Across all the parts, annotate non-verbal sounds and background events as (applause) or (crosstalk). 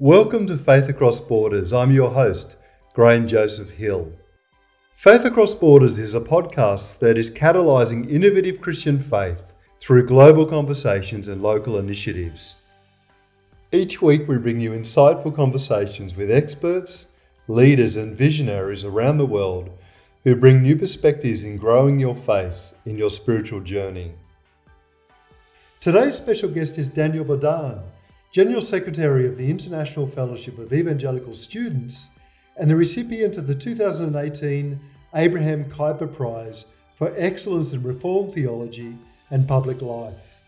Welcome to Faith Across Borders. I'm your host, Graham Joseph Hill. Faith Across Borders is a podcast that is catalysing innovative Christian faith through global conversations and local initiatives. Each week, we bring you insightful conversations with experts, leaders, and visionaries around the world who bring new perspectives in growing your faith in your spiritual journey. Today's special guest is Daniel Bourdanné General Secretary of the International Fellowship of Evangelical Students and the recipient of the 2018 Abraham Kuyper Prize for Excellence in Reformed Theology and Public Life.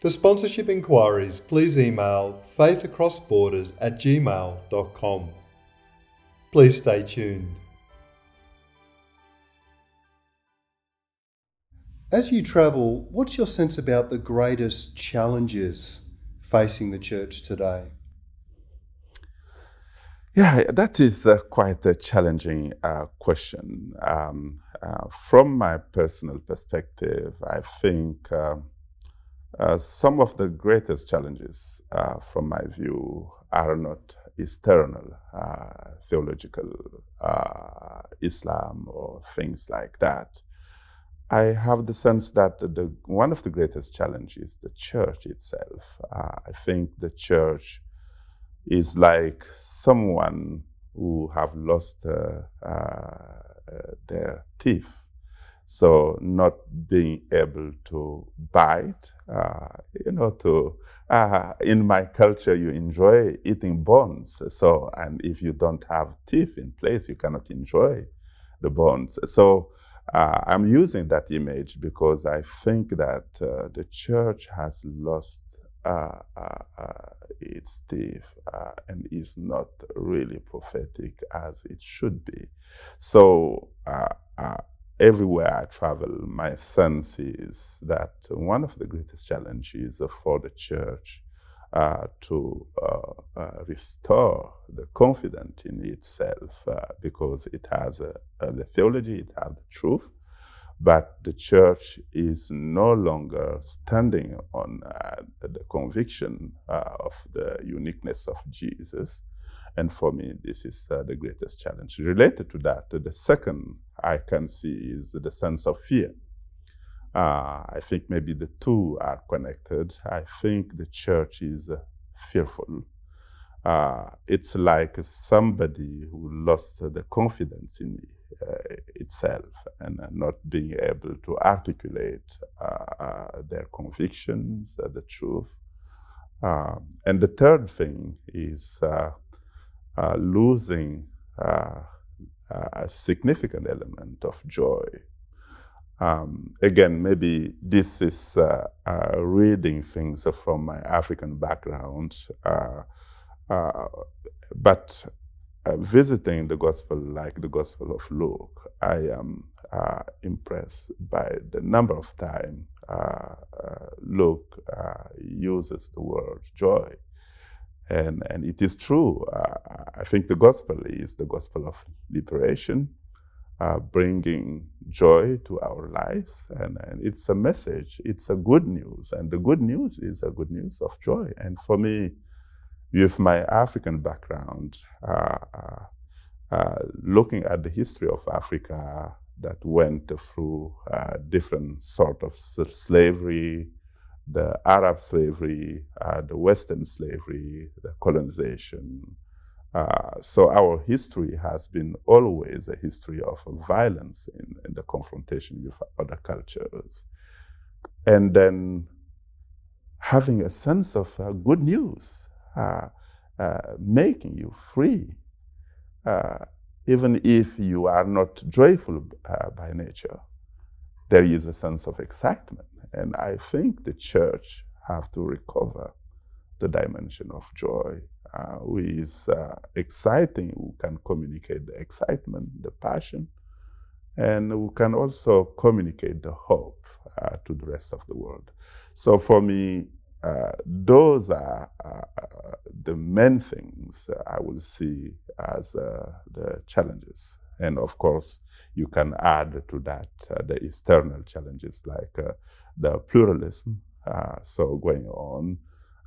For sponsorship inquiries, please email faithacrossborders at gmail.com. Please stay tuned. As you travel, what's your sense about the greatest challenges facing the church today? Yeah, that is uh, quite a challenging uh, question. Um, uh, from my personal perspective, I think uh, uh, some of the greatest challenges, uh, from my view, are not external, theological Islam or things like that. I have the sense that the, one of the greatest challenges is the church itself. Uh, I think the church is like someone who have lost uh, uh, their teeth. So not being able to bite, uh, you know, to uh, in my culture you enjoy eating bones. So and if you don't have teeth in place, you cannot enjoy the bones. So uh, I'm using that image because I think that uh, the church has lost uh, uh, uh its teeth uh, and is not really prophetic as it should be. So everywhere I travel, my sense is that one of the greatest challenges for the church uh, to uh, uh, restore the confidence in itself because it has the theology, it has the truth, but the church is no longer standing on uh, the conviction uh, of the uniqueness of Jesus. And for me, this is uh, the greatest challenge. Related to that, the second I can see is the sense of fear. Uh, I think maybe the two are connected. I think the church is uh, fearful. Uh, it's like somebody who lost the confidence in uh, itself and uh, not being able to articulate their convictions, the truth. and the third thing is losing a significant element of joy um, again, maybe this is uh, uh, reading things from my African background, uh, uh but uh, visiting the gospel like the Gospel of Luke, I am impressed by the number of times Luke uses the word joy. And, and it is true. I think the gospel is the gospel of liberation uh, bringing joy to our lives. And, and, it's a message, it's a good news. And the good news is a good news of joy. And for me, with my African background, uh, uh, uh looking at the history of Africa that went through uh, different sort of slavery, the Arab slavery, uh, the Western slavery, the colonization, uh, so our history has been always a history of violence in, in, the confrontation with other cultures. And then having a sense of uh, good news, uh, uh making you free, uh, even if you are not joyful by nature, there is a sense of excitement. And I think the church have to recover the dimension of joy uh, who is uh, exciting, who can communicate the excitement, the passion, and who can also communicate the hope uh, to the rest of the world. So for me, uh, those are uh, the main things I will see as uh, the challenges. And of course, you can add to that the external challenges like the pluralism, so going on,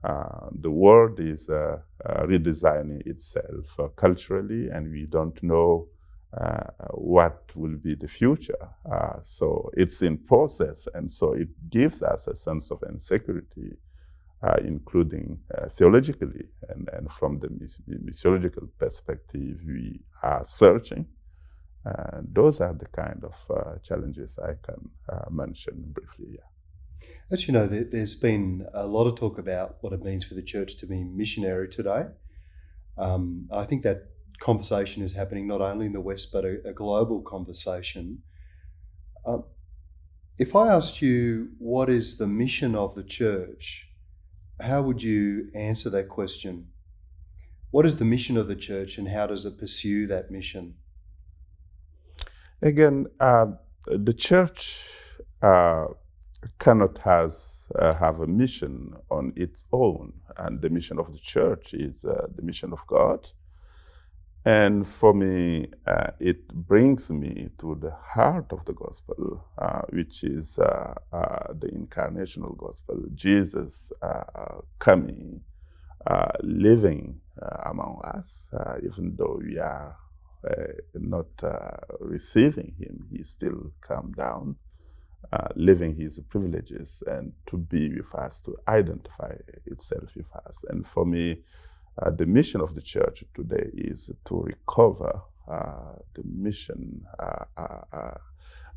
Uh, the world is uh, uh, redesigning itself uh, culturally, and we don't know uh, what will be the future. So it's in process, and so it gives us a sense of insecurity, including theologically, and, and from the missiological perspective, we are searching. those are the kind of challenges I can mention briefly. Yeah. As you know, there's been a lot of talk about what it means for the church to be missionary today. Um, I think that conversation is happening not only in the West, but a, a global conversation. Um, if I asked you what is the mission of the church, how would you answer that question? What is the mission of the church and how does it pursue that mission? Again, uh, the church uh, cannot has, uh, have a mission on its own. And the mission of the church is uh, the mission of God. And for me, uh, it brings me to the heart of the gospel, uh, which is uh, uh, the incarnational gospel. Jesus coming, living among us, even though we are not receiving him, he still come down uh, living his privileges and to be with us, to identify itself with us. And for me, uh, the mission of the church today is to recover uh, the mission uh,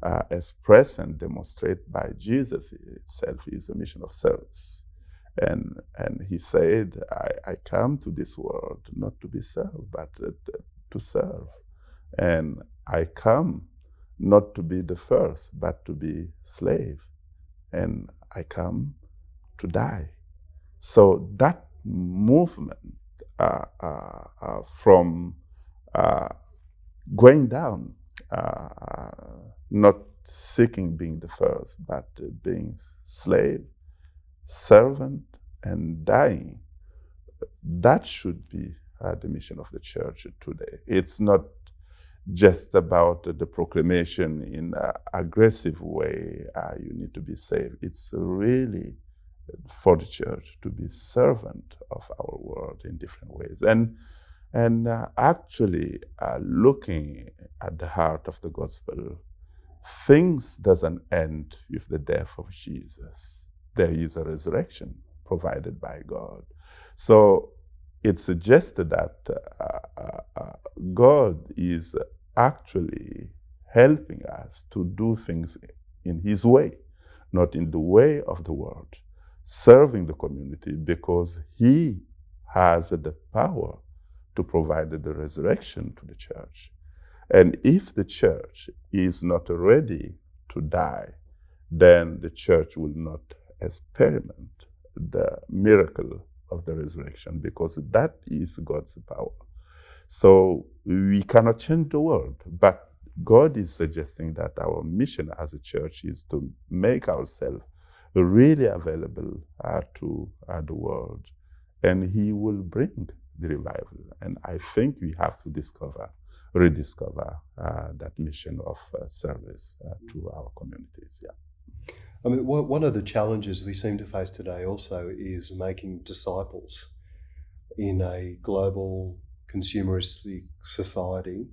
uh, expressed and demonstrated by Jesus itself is a mission of service. And, and he said, I, I come to this world not to be served, but to serve. And I come not to be the first, but to be slave. And I come to die. So that movement uh, uh, uh, from uh, going down, uh, not seeking being the first, but being slave, servant, and dying, that should be uh, the mission of the church today. It's not just about the proclamation in an aggressive way, uh, you need to be saved. It's really for the church to be servant of our world in different ways. And, and uh, actually uh, looking at the heart of the gospel, things doesn't end with the death of Jesus. There is a resurrection provided by God. So it suggested that uh, uh, uh God is actually helping us to do things in His way, not in the way of the world, serving the community because He has the power to provide the resurrection to the church. And if the church is not ready to die, then the church will not experiment the miracle of the resurrection because that is God's power. So we cannot change the world, but God is suggesting that our mission as a church is to make ourselves really available uh, to uh, the world, and He will bring the revival. And I think we have to discover, rediscover uh, that mission of uh, service uh, to our communities. Yeah. I mean, one of the challenges we seem to face today also is making disciples in a global consumeristic society.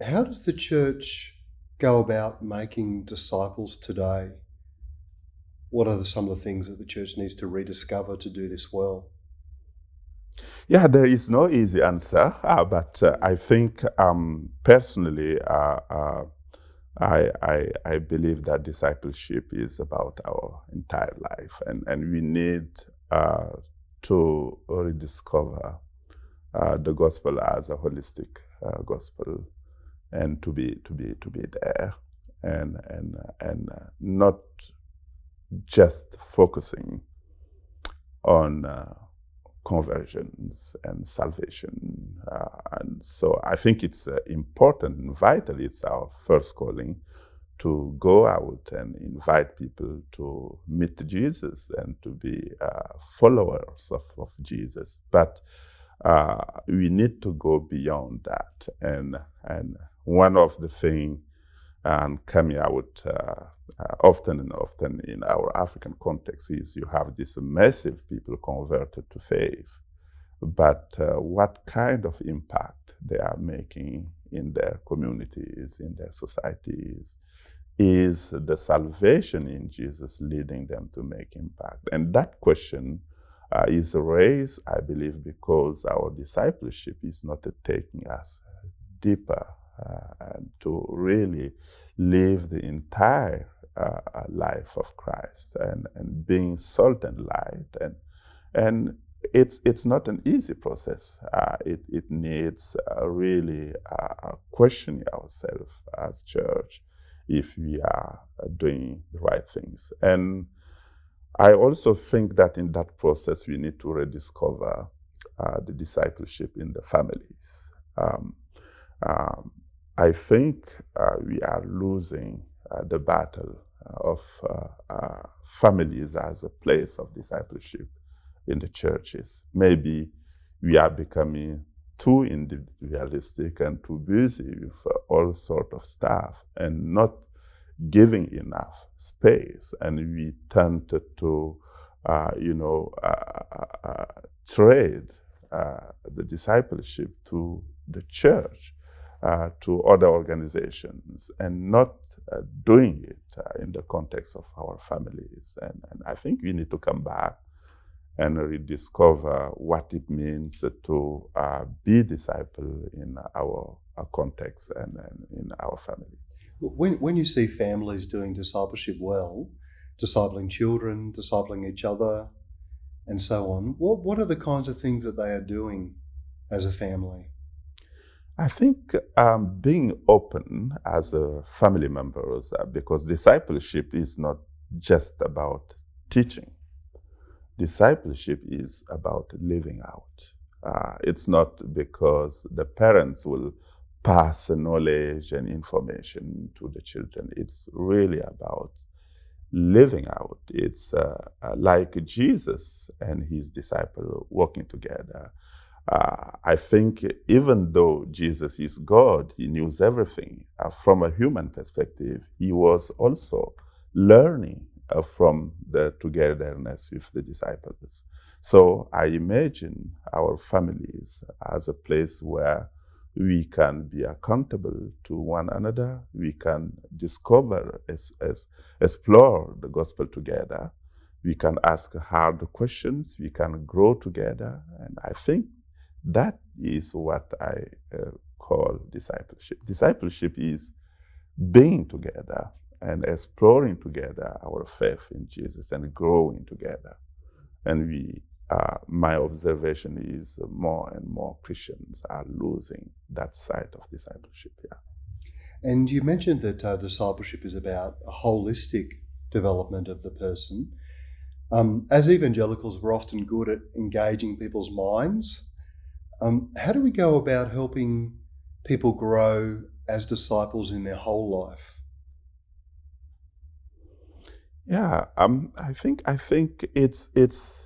How does the church go about making disciples today? What are the, some of the things that the church needs to rediscover to do this well? Yeah, there is no easy answer, uh, but uh, I think um, personally, uh, uh I, I, I, believe that discipleship is about our entire life, and, and we need uh, to rediscover uh, the gospel as a holistic uh, gospel, and to be to be to be there, and and and uh, not just focusing on uh, conversions and salvation. Uh, and so I think it's uh, important and vital. It's our first calling to go out and invite people to meet Jesus and to be followers of, of Jesus. But uh, we need to go beyond that. And, and one of the things and coming out uh, uh, often and often in our African context is you have this massive people converted to faith, but uh, what kind of impact they are making in their communities, in their societies, is the salvation in Jesus leading them to make impact? And that question uh, is raised, I believe, because our discipleship is not taking us deeper uh, to really live the entire uh, life of Christ and, and being salt and light. And, and it's, it's not an easy process. Uh, it, it needs uh, really uh, questioning ourselves as church if we are doing the right things. And I also think that in that process, we need to rediscover uh, the discipleship in the families. Um, um, I think uh, we are losing uh, the battle of uh, uh, families as a place of discipleship in the churches. Maybe we are becoming too individualistic and too busy with uh, all sort of stuff and not giving enough space, and we tend to, uh, you know, uh, trade the discipleship to the church uh, to other organizations and not uh, doing it uh, in the context of our families. And, and, I think we need to come back and rediscover what it means to uh, be disciple in our, our context and, and, in our family. When, when you see families doing discipleship well, discipling children, discipling each other, and so on, what, what are the kinds of things that they are doing as a family? I think um, being open as a family members, uh, because discipleship is not just about teaching. Discipleship is about living out. Uh, it's not because the parents will pass knowledge and information to the children. It's really about living out. It's uh, uh like Jesus and his disciple working together uh, I think even though Jesus is God, he knew everything. Uh, from a human perspective, he was also learning uh, from the togetherness with the disciples. So I imagine our families as a place where we can be accountable to one another. We can discover, as, as, explore the gospel together. We can ask hard questions. We can grow together. And I think that is what I uh, call discipleship. Discipleship is being together and exploring together our faith in Jesus and growing together. And we, uh, my observation is more and more Christians are losing that side of discipleship. Yeah. And you mentioned that uh, discipleship is about a holistic development of the person. Um, as evangelicals, we're often good at engaging people's minds um, how do we go about helping people grow as disciples in their whole life? Yeah, um, I think I think it's it's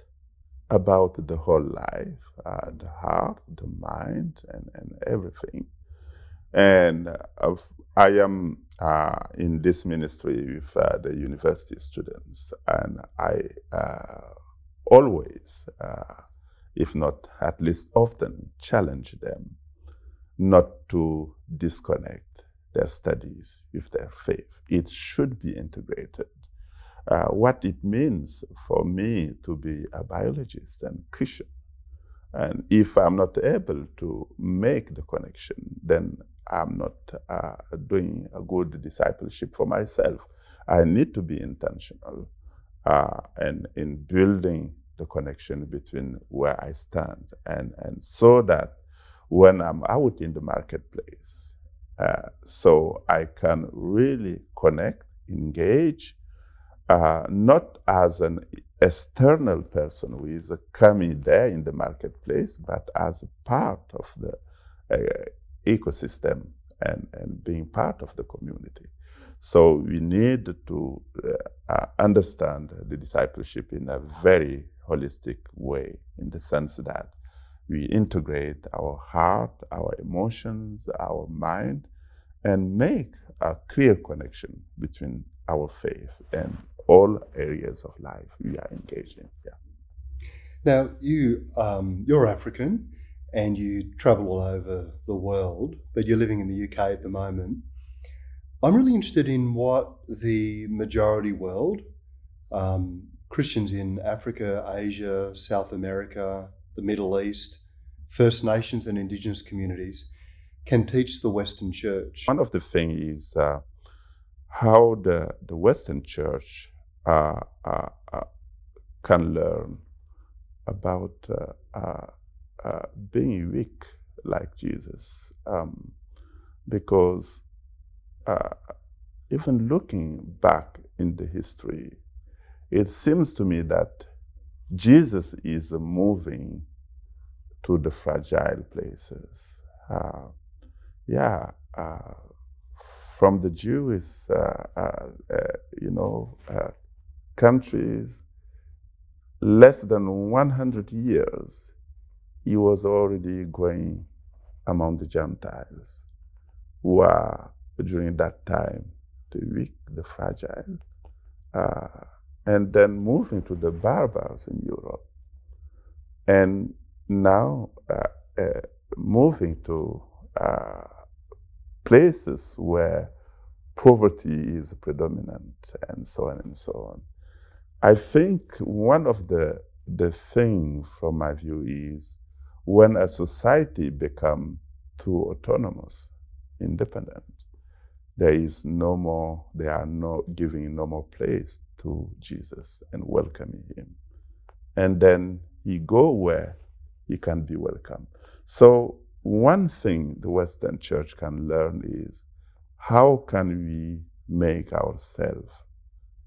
about the whole life, uh, the heart, the mind, and, and everything. And uh, I am uh, in this ministry with uh, the university students, and I uh, always uh, if not at least often, challenge them not to disconnect their studies with their faith. It should be integrated. Uh, what it means for me to be a biologist and Christian. And if I'm not able to make the connection, then I'm not uh, doing a good discipleship for myself. I need to be intentional uh, and in building the connection between where I stand and, and so that when I'm out in the marketplace, uh, so I can really connect, engage, uh, not as an external person who is coming there in the marketplace, but as part of the uh, ecosystem and, and being part of the community. So we need to uh, uh, understand the discipleship in a very holistic way, in the sense that we integrate our heart, our emotions, our mind, and make a clear connection between our faith and all areas of life we are engaged in. Yeah. Now, you um, you're African, and you travel all over the world, but you're living in the UK at the moment. I'm really interested in what the majority world, um, Christians in Africa, Asia, South America, the Middle East, First Nations, and Indigenous communities can teach the Western Church. One of the things is uh, how the, the Western Church uh, uh, uh can learn about uh, uh, uh, being weak like Jesus. Um, because even looking back in the history, it seems to me that Jesus is moving to the fragile places. Yeah, from the Jewish, you know, countries, less than 100 years, he was already going among the Gentiles who are during that time the weak, the fragile, uh, and then moving to the barbars in Europe. And now uh, uh, moving to uh, places where poverty is predominant and so on and so on. I think one of the the thing from my view is when a society become too autonomous, independent, there is no more, they are no giving no more place to Jesus and welcoming him. And then he go where he can be welcome. So one thing the Western Church can learn is how can we make ourselves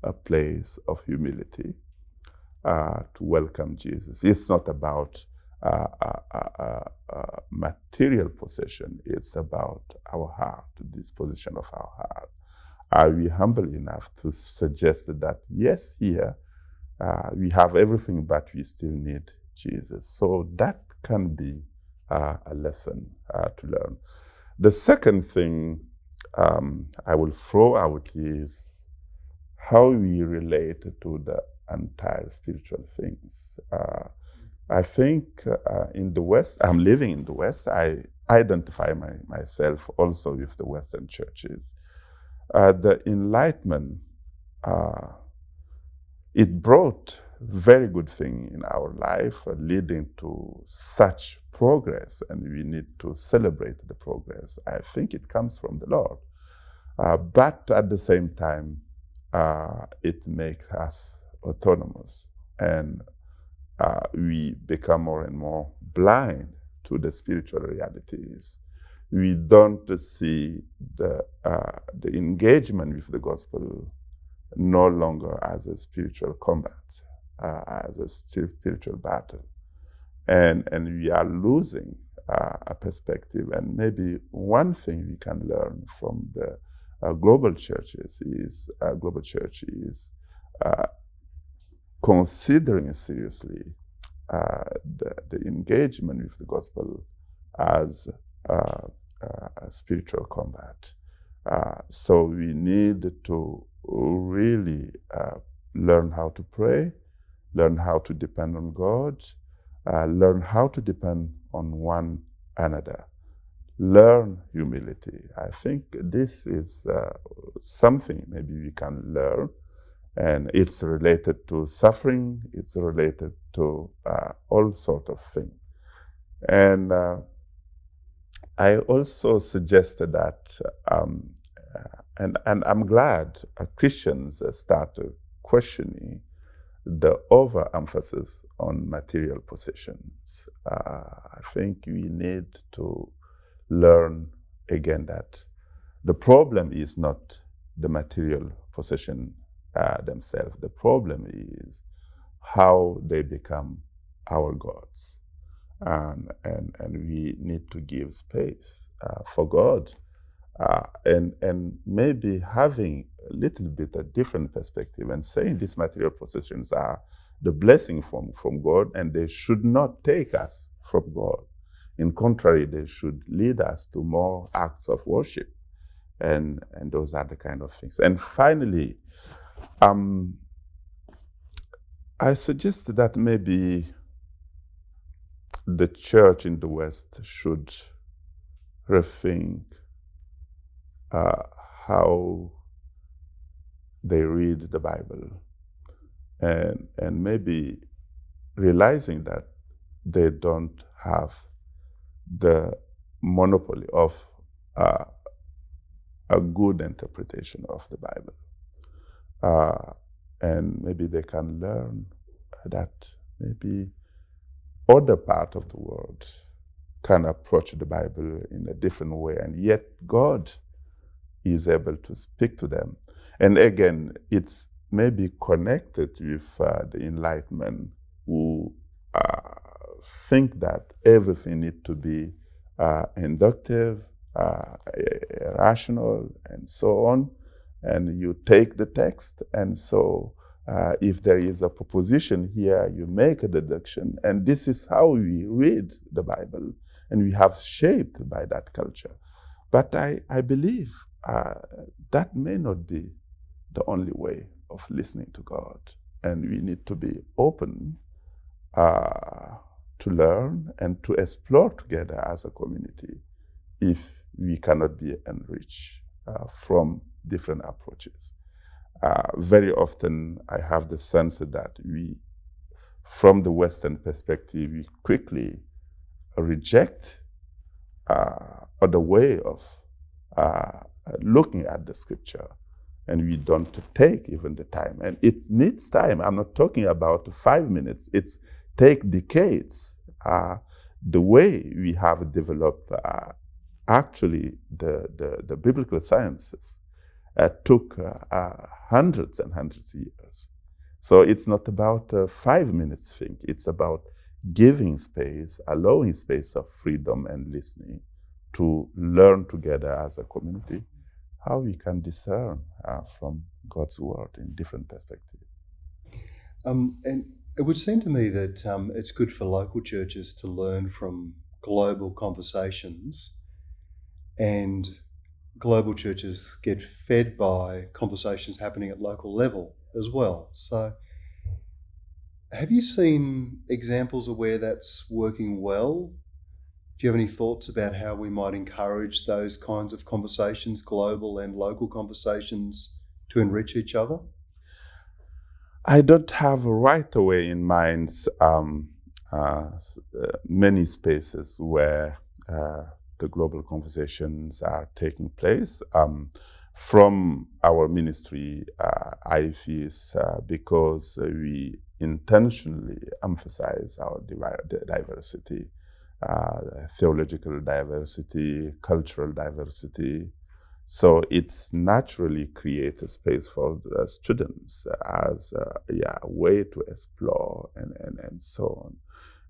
a place of humility uh, to welcome Jesus? It's not about uh, uh, uh, material possession. It's about our heart, the disposition of our heart. Are we humble enough to suggest that, yes, here uh, we have everything, but we still need Jesus? So that can be uh, a lesson uh, to learn. The second thing um, I will throw out is how we relate to the entire spiritual things. Uh, I think uh, in the West, I'm living in the West, I identify my, myself also with the Western churches. Uh, the Enlightenment, uh, it brought very good thing in our life, uh, leading to such progress, and we need to celebrate the progress. I think it comes from the Lord. Uh, but at the same time, uh, it makes us autonomous and uh, we become more and more blind to the spiritual realities. We don't see the, uh, the engagement with the gospel no longer as a spiritual combat, uh, as a spiritual battle. And, and we are losing uh, a perspective. And maybe one thing we can learn from the uh, global churches is, uh, global church is considering seriously uh, the, the, engagement with the gospel as uh, a spiritual combat. Uh, so we need to really uh, learn how to pray, learn how to depend on God, uh, learn how to depend on one another, learn humility. I think this is uh, something maybe we can learn and it's related to suffering it's related to uh, all sort of things and uh, i also suggested that um, uh, and, and i'm glad uh, christians started questioning the overemphasis on material possessions uh, i think we need to learn again that the problem is not the material possession uh, themselves. The problem is how they become our gods. And, and, and we need to give space uh, for God. Uh, and, and maybe having a little bit a different perspective and saying these material possessions are the blessing from, from God and they should not take us from God. In contrary, they should lead us to more acts of worship and and those are the kind of things. And finally, um, I suggest that maybe the church in the West should rethink uh, how they read the Bible, and and maybe realizing that they don't have the monopoly of uh, a good interpretation of the Bible. Uh, and maybe they can learn that maybe other part of the world can approach the Bible in a different way, and yet God is able to speak to them. And again, it's maybe connected with uh, the Enlightenment who uh, think that everything needs to be uh, inductive, uh, rational, and so on. And you take the text, and so uh, if there is a proposition here, you make a deduction. And this is how we read the Bible, and we have shaped by that culture. But I, I believe uh, that may not be the only way of listening to God. And we need to be open uh, to learn and to explore together as a community if we cannot be enriched uh, from different approaches. Uh, very often, I have the sense that we, from the Western perspective, we quickly reject uh, other way of uh, looking at the scripture and we don't take even the time. And it needs time. I'm not talking about five minutes. It's take decades uh, the way we have developed uh, actually the, the, the, biblical sciences uh, took uh, uh, hundreds and hundreds of years. So it's not about a five minutes thing, it's about giving space, allowing space of freedom and listening to learn together as a community how we can discern uh, from God's word in different perspectives. Um, and it would seem to me that um, it's good for local churches to learn from global conversations, and global churches get fed by conversations happening at local level as well. So, have you seen examples of where that's working well? Do you have any thoughts about how we might encourage those kinds of conversations, global and local conversations, to enrich each other? I don't have right away in mind um, uh, uh, many spaces where uh, the global conversations are taking place. Um, from our ministry, uh, IFES, uh, because we intentionally emphasize our diversity, uh, theological diversity, cultural diversity, so it's naturally create a space for the students as a, yeah, way to explore and, and, and so on.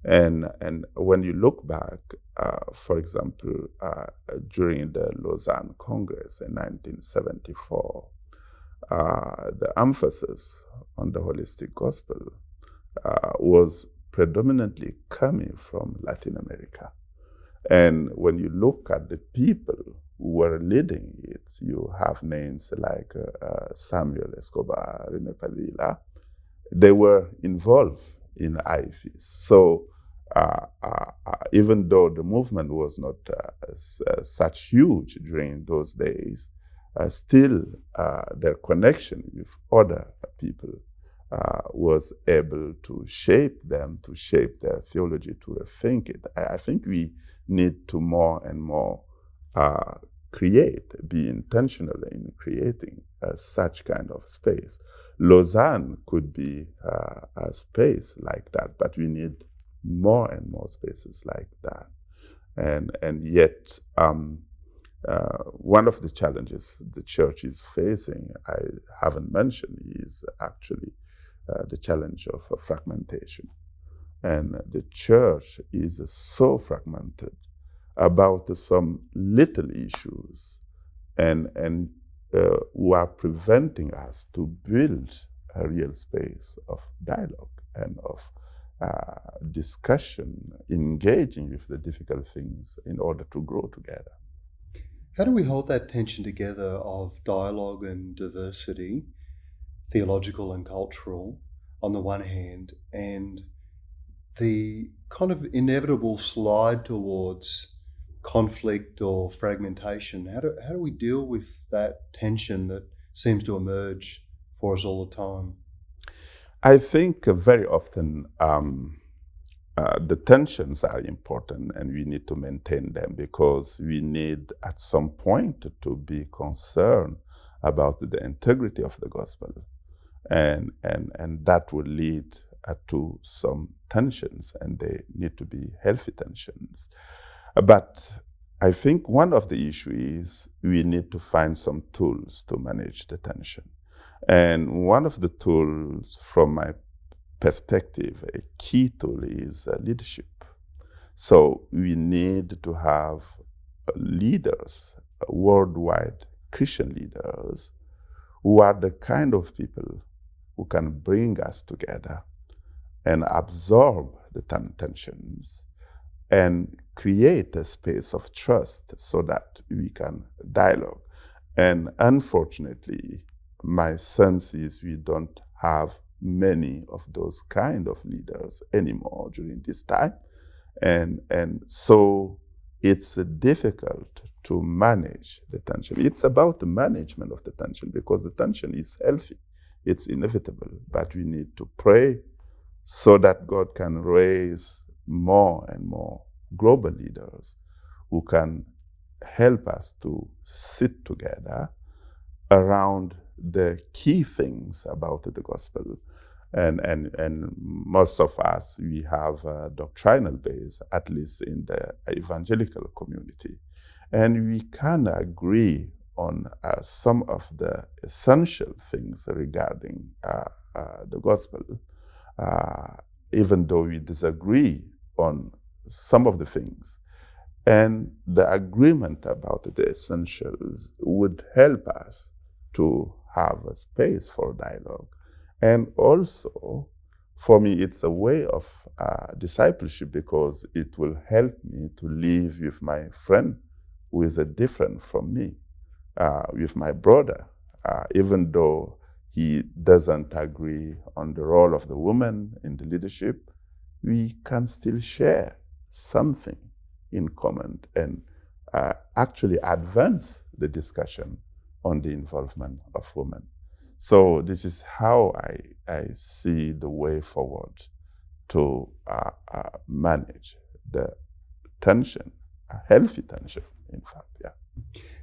And, and when you look back, uh, for example, uh, during the Lausanne Congress in 1974, uh, the emphasis on the holistic gospel uh, was predominantly coming from Latin America. And when you look at the people who were leading it. You have names like uh, uh, Samuel Escobar, Rene Padilla. They were involved in IFES. So uh, uh, uh, even though the movement was not uh, such huge during those days, still their connection with other people was able to shape them, to shape their theology, to rethink it. I, I think we need to more and more uh, create, be intentional in creating uh, such kind of space. Lausanne could be uh, a space like that, but we need more and more spaces like that. And, and yet, um, uh, one of the challenges the church is facing, I haven't mentioned, is actually uh, the challenge of uh, fragmentation. And the church is so fragmented about some little issues and, and uh, who are preventing us to build a real space of dialogue and of uh, discussion, engaging with the difficult things in order to grow together. How do we hold that tension together of dialogue and diversity, theological and cultural, on the one hand, and the kind of inevitable slide towards conflict or fragmentation? How do, how do we deal with that tension that seems to emerge for us all the time? I think uh, very often um, uh, the tensions are important and we need to maintain them because we need at some point to be concerned about the integrity of the gospel. And, and, and that will lead uh, to some tensions and they need to be healthy tensions. But I think one of the issues is we need to find some tools to manage the tension. And one of the tools from my perspective, a key tool is uh, leadership. So we need to have uh, leaders, uh, worldwide Christian leaders, who are the kind of people who can bring us together and absorb the tensions and create a space of trust so that we can dialogue. And unfortunately, my sense is we don't have many of those kind of leaders anymore during this time. And, and so it's difficult to manage the tension. It's about the management of the tension because the tension is healthy, it's inevitable, but we need to pray so that God can raise more and more global leaders who can help us to sit together around the key things about the gospel and, and, and most of us, we have a doctrinal base, at least in the evangelical community. And we can agree on uh, some of the essential things regarding uh, uh, the gospel, uh, even though we disagree on some of the things. And the agreement about the essentials would help us to have a space for dialogue and also, for me, it's a way of uh, discipleship because it will help me to live with my friend who is different from me, uh, with my brother, uh, even though he doesn't agree on the role of the woman in the leadership, we can still share something in common and uh, actually advance the discussion on the involvement of women. So this is how I, I see the way forward to uh, uh, manage the tension, a healthy tension, in fact, yeah.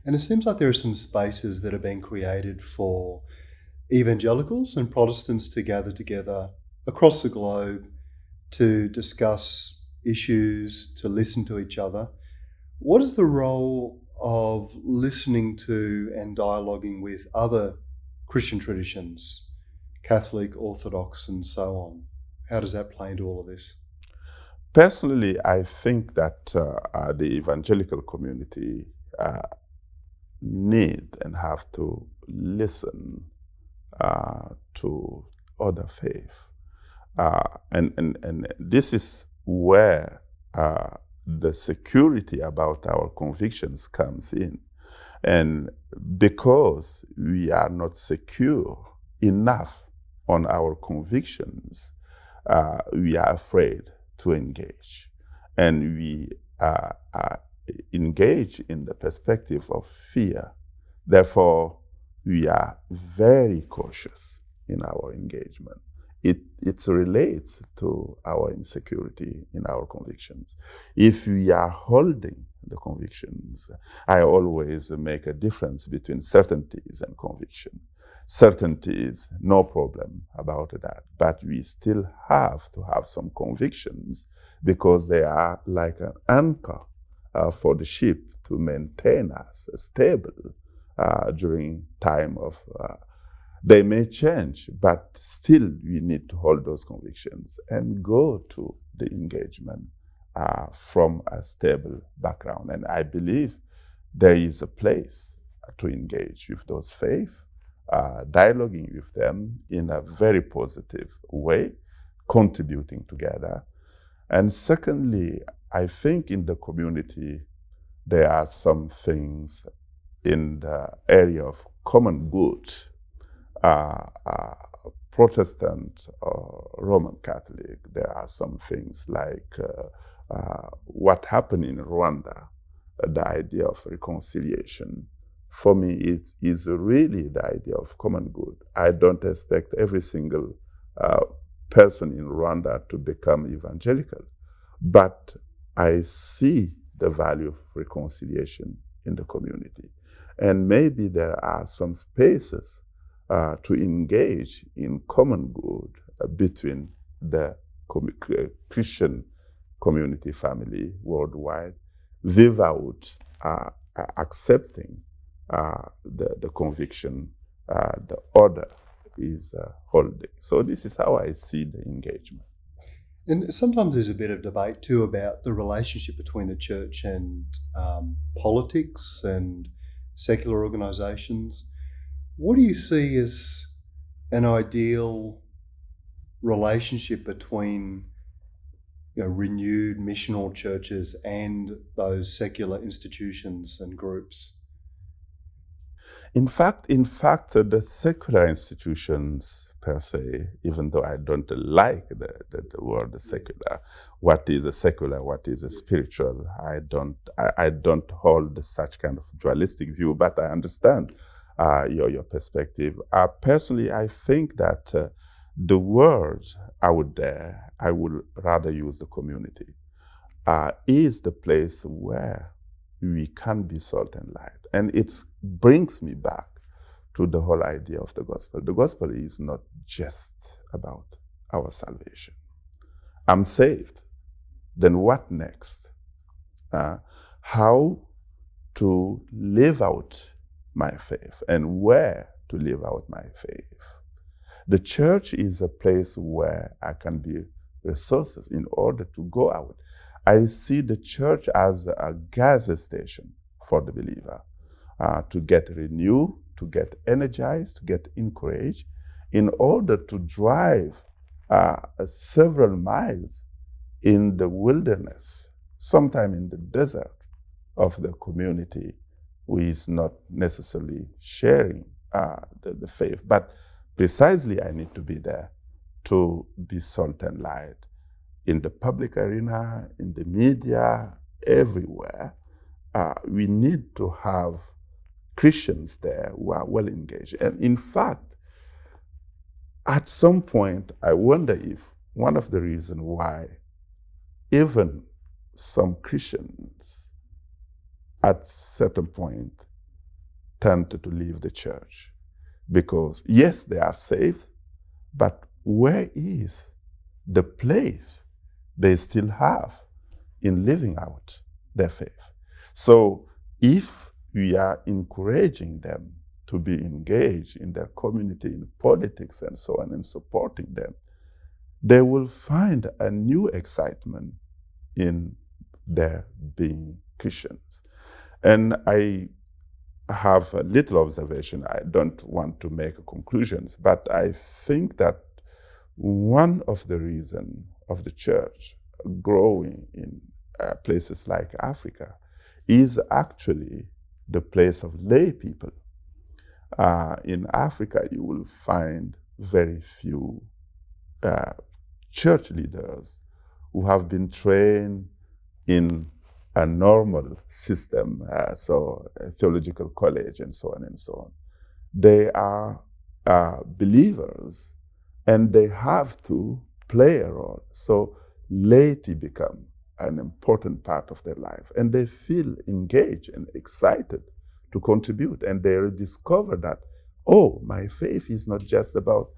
And it seems like there are some spaces that are being created for evangelicals and Protestants to gather together across the globe to discuss issues, to listen to each other. What is the role of listening to and dialoguing with other Christian traditions, Catholic, Orthodox, and so on. How does that play into all of this? Personally, I think that uh, the evangelical community uh, need and have to listen uh, to other faith. Uh, and, and, and this is where uh, the security about our convictions comes in. And because we are not secure enough on our convictions, uh, we are afraid to engage. And we uh, are engaged in the perspective of fear. Therefore, we are very cautious in our engagement. It, it relates to our insecurity in our convictions. If we are holding the convictions. I always make a difference between certainties and conviction. Certainties, no problem about that, but we still have to have some convictions because they are like an anchor uh, for the ship to maintain us stable uh, during time of uh, they may change, but still we need to hold those convictions and go to the engagement uh, from a stable background. And I believe there is a place to engage with those faith, uh, dialoguing with them in a very positive way, contributing together. And secondly, I think in the community, there are some things in the area of common good, uh, uh, Protestant or Roman Catholic, there are some things like uh, uh, what happened in Rwanda, the idea of reconciliation. For me, it is really the idea of common good. I don't expect every single uh, person in Rwanda to become evangelical, but I see the value of reconciliation in the community. And maybe there are some spaces uh, to engage in common good uh, between the com- Christian community family worldwide without uh, accepting uh, the, the conviction uh, the order is uh, holding. So this is how I see the engagement. And sometimes there's a bit of debate too about the relationship between the church and um, politics and secular organisations. What do you see as an ideal relationship between you know, renewed missional churches and those secular institutions and groups? In fact, in fact, the secular institutions per se, even though I don't like the, the, the word secular. What is a secular? What is a spiritual? I don't I, I don't hold such kind of dualistic view, but I understand uh, your your perspective. Uh, personally, I think that uh, the word I would dare I would rather use the community uh, is the place where we can be salt and light, and it brings me back to the whole idea of the gospel. The gospel is not just about our salvation. I'm saved. Then what next? Uh, how to live out my faith and where to live out my faith. The church is a place where I can be resources in order to go out. I see the church as a gas station for the believer uh, to get renewed, to get energized, to get encouraged, in order to drive uh, several miles in the wilderness, sometime in the desert of the community who is not necessarily sharing uh, the, the faith. But precisely, I need to be there to be salt and light in the public arena, in the media, everywhere. Uh, we need to have Christians there who are well engaged. And in fact, at some point, I wonder if one of the reasons why even some Christians at certain point tend to leave the church because yes they are safe but where is the place they still have in living out their faith so if we are encouraging them to be engaged in their community, in politics, and so on, and supporting them, they will find a new excitement in their being Christians. And I have a little observation. I don't want to make conclusions, but I think that one of the reasons of the church growing in uh, places like Africa is actually the place of lay people. Uh, in Africa, you will find very few uh, church leaders who have been trained in a normal system, uh, so theological college and so on and so on. They are uh, believers and they have to play a role. So laity become an important part of their life. And they feel engaged and excited to contribute. And they discover that, oh, my faith is not just about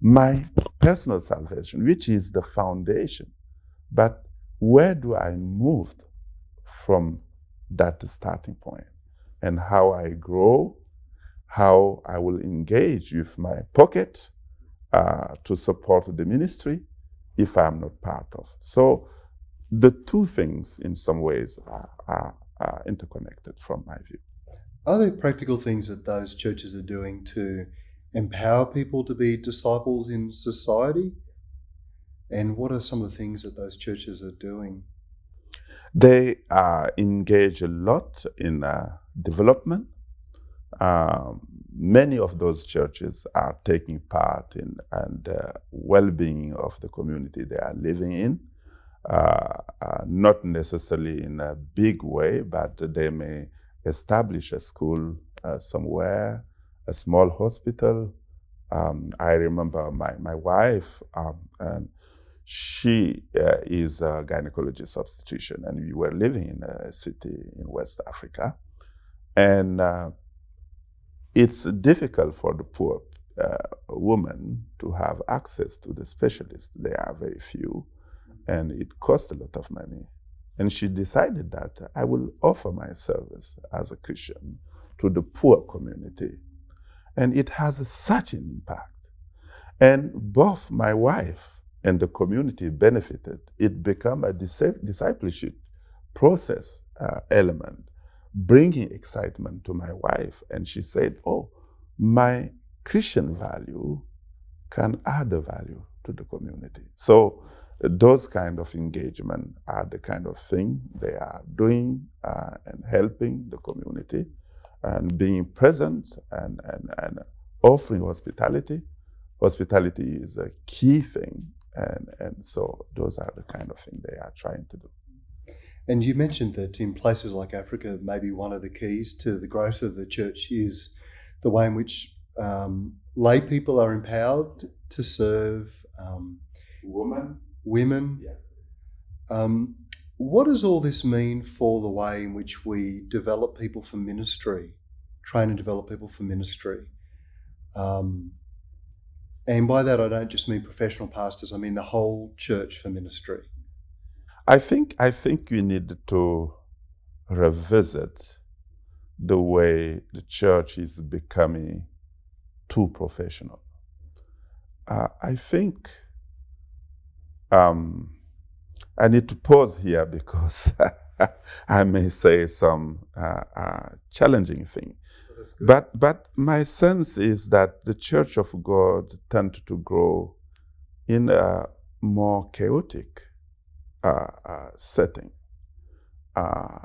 my personal salvation, which is the foundation, but where do I move from that starting point and how I grow, how I will engage with my pocket uh, to support the ministry if I'm not part of. So the two things, in some ways, are, are, are interconnected from my view. Are there practical things that those churches are doing to empower people to be disciples in society? And what are some of the things that those churches are doing? They uh, engage a lot in uh, development. Um, many of those churches are taking part in and uh, well-being of the community they are living in. Uh, uh, not necessarily in a big way, but they may establish a school uh, somewhere, a small hospital. Um, I remember my, my wife, um, and she uh, is a gynecologist substitution, and we were living in a city in West Africa. And uh, it's difficult for the poor uh, woman to have access to the specialist. There are very few, and it costs a lot of money. And she decided that I will offer my service as a Christian to the poor community. And it has such an impact. And both my wife and the community benefited. It became a discipleship process uh, element bringing excitement to my wife. And she said, Oh, my Christian value can add a value to the community. So those kind of engagement are the kind of thing they are doing uh, and helping the community and being present and, and, and offering hospitality. Hospitality is a key thing. And, and so those are the kind of thing they are trying to do. And you mentioned that in places like Africa, maybe one of the keys to the growth of the church is the way in which um, lay people are empowered to serve um, women. Women. Yeah. Um, what does all this mean for the way in which we develop people for ministry, train and develop people for ministry? Um, and by that, I don't just mean professional pastors, I mean the whole church for ministry. I think I think we need to revisit the way the church is becoming too professional. Uh, I think um, I need to pause here because (laughs) I may say some uh, uh, challenging thing. But but my sense is that the Church of God tend to grow in a more chaotic uh, uh, setting, uh,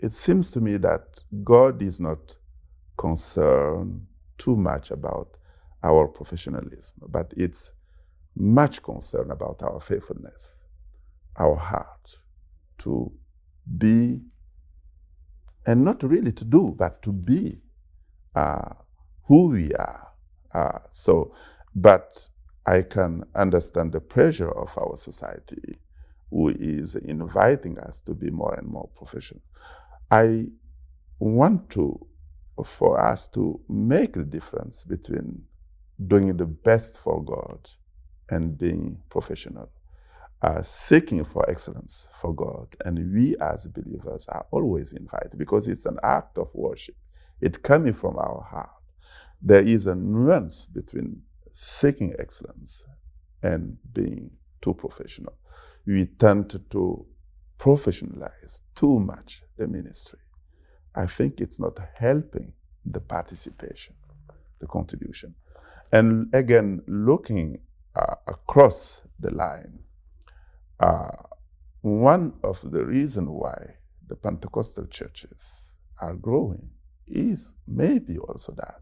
it seems to me that God is not concerned too much about our professionalism, but it's much concern about our faithfulness, our heart to be, and not really to do, but to be uh, who we are. Uh, so, but I can understand the pressure of our society who is inviting us to be more and more professional. I want to, for us to make the difference between doing the best for God and being professional, uh, seeking for excellence for God. And we as believers are always invited because it's an act of worship. It coming from our heart. There is a nuance between seeking excellence and being too professional we tend to professionalize too much the ministry. I think it's not helping the participation, the contribution. And again, looking uh, across the line, uh, one of the reasons why the Pentecostal churches are growing is maybe also that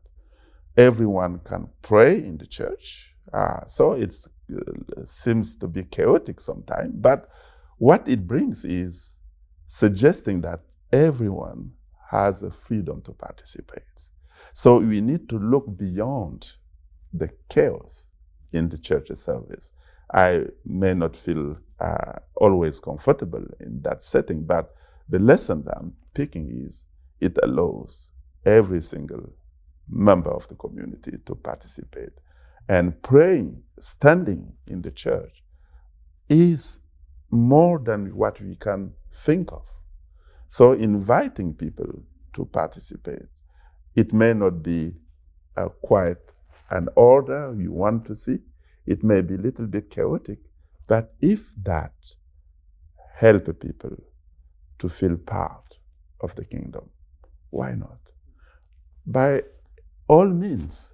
everyone can pray in the church. Uh, so it uh, seems to be chaotic sometimes, but what it brings is suggesting that everyone has a freedom to participate. So we need to look beyond the chaos in the church service. I may not feel uh, always comfortable in that setting, but the lesson that I'm picking is it allows every single member of the community to participate. And praying, standing in the church, is more than what we can think of. So, inviting people to participate, it may not be a quite an order you want to see, it may be a little bit chaotic, but if that help people to feel part of the kingdom, why not? By all means,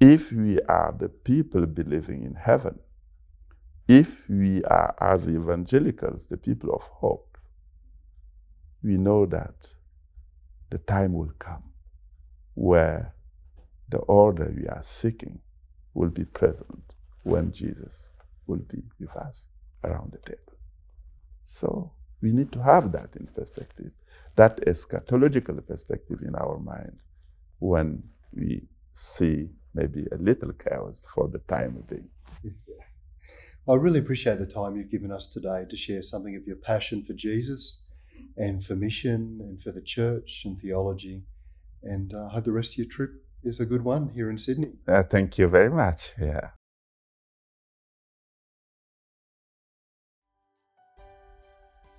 if we are the people believing in heaven, if we are, as evangelicals, the people of hope, we know that the time will come where the order we are seeking will be present when Jesus will be with us around the table. So we need to have that in perspective, that eschatological perspective in our mind when we see maybe a little chaos for the time being. I really appreciate the time you've given us today to share something of your passion for Jesus and for mission and for the church and theology. And uh, I hope the rest of your trip is a good one here in Sydney. Uh, thank you very much. Yeah.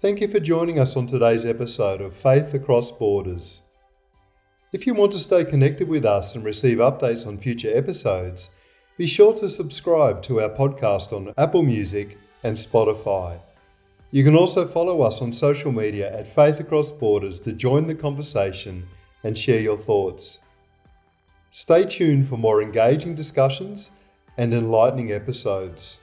Thank you for joining us on today's episode of Faith Across Borders. If you want to stay connected with us and receive updates on future episodes, be sure to subscribe to our podcast on Apple Music and Spotify. You can also follow us on social media at Faith Across Borders to join the conversation and share your thoughts. Stay tuned for more engaging discussions and enlightening episodes.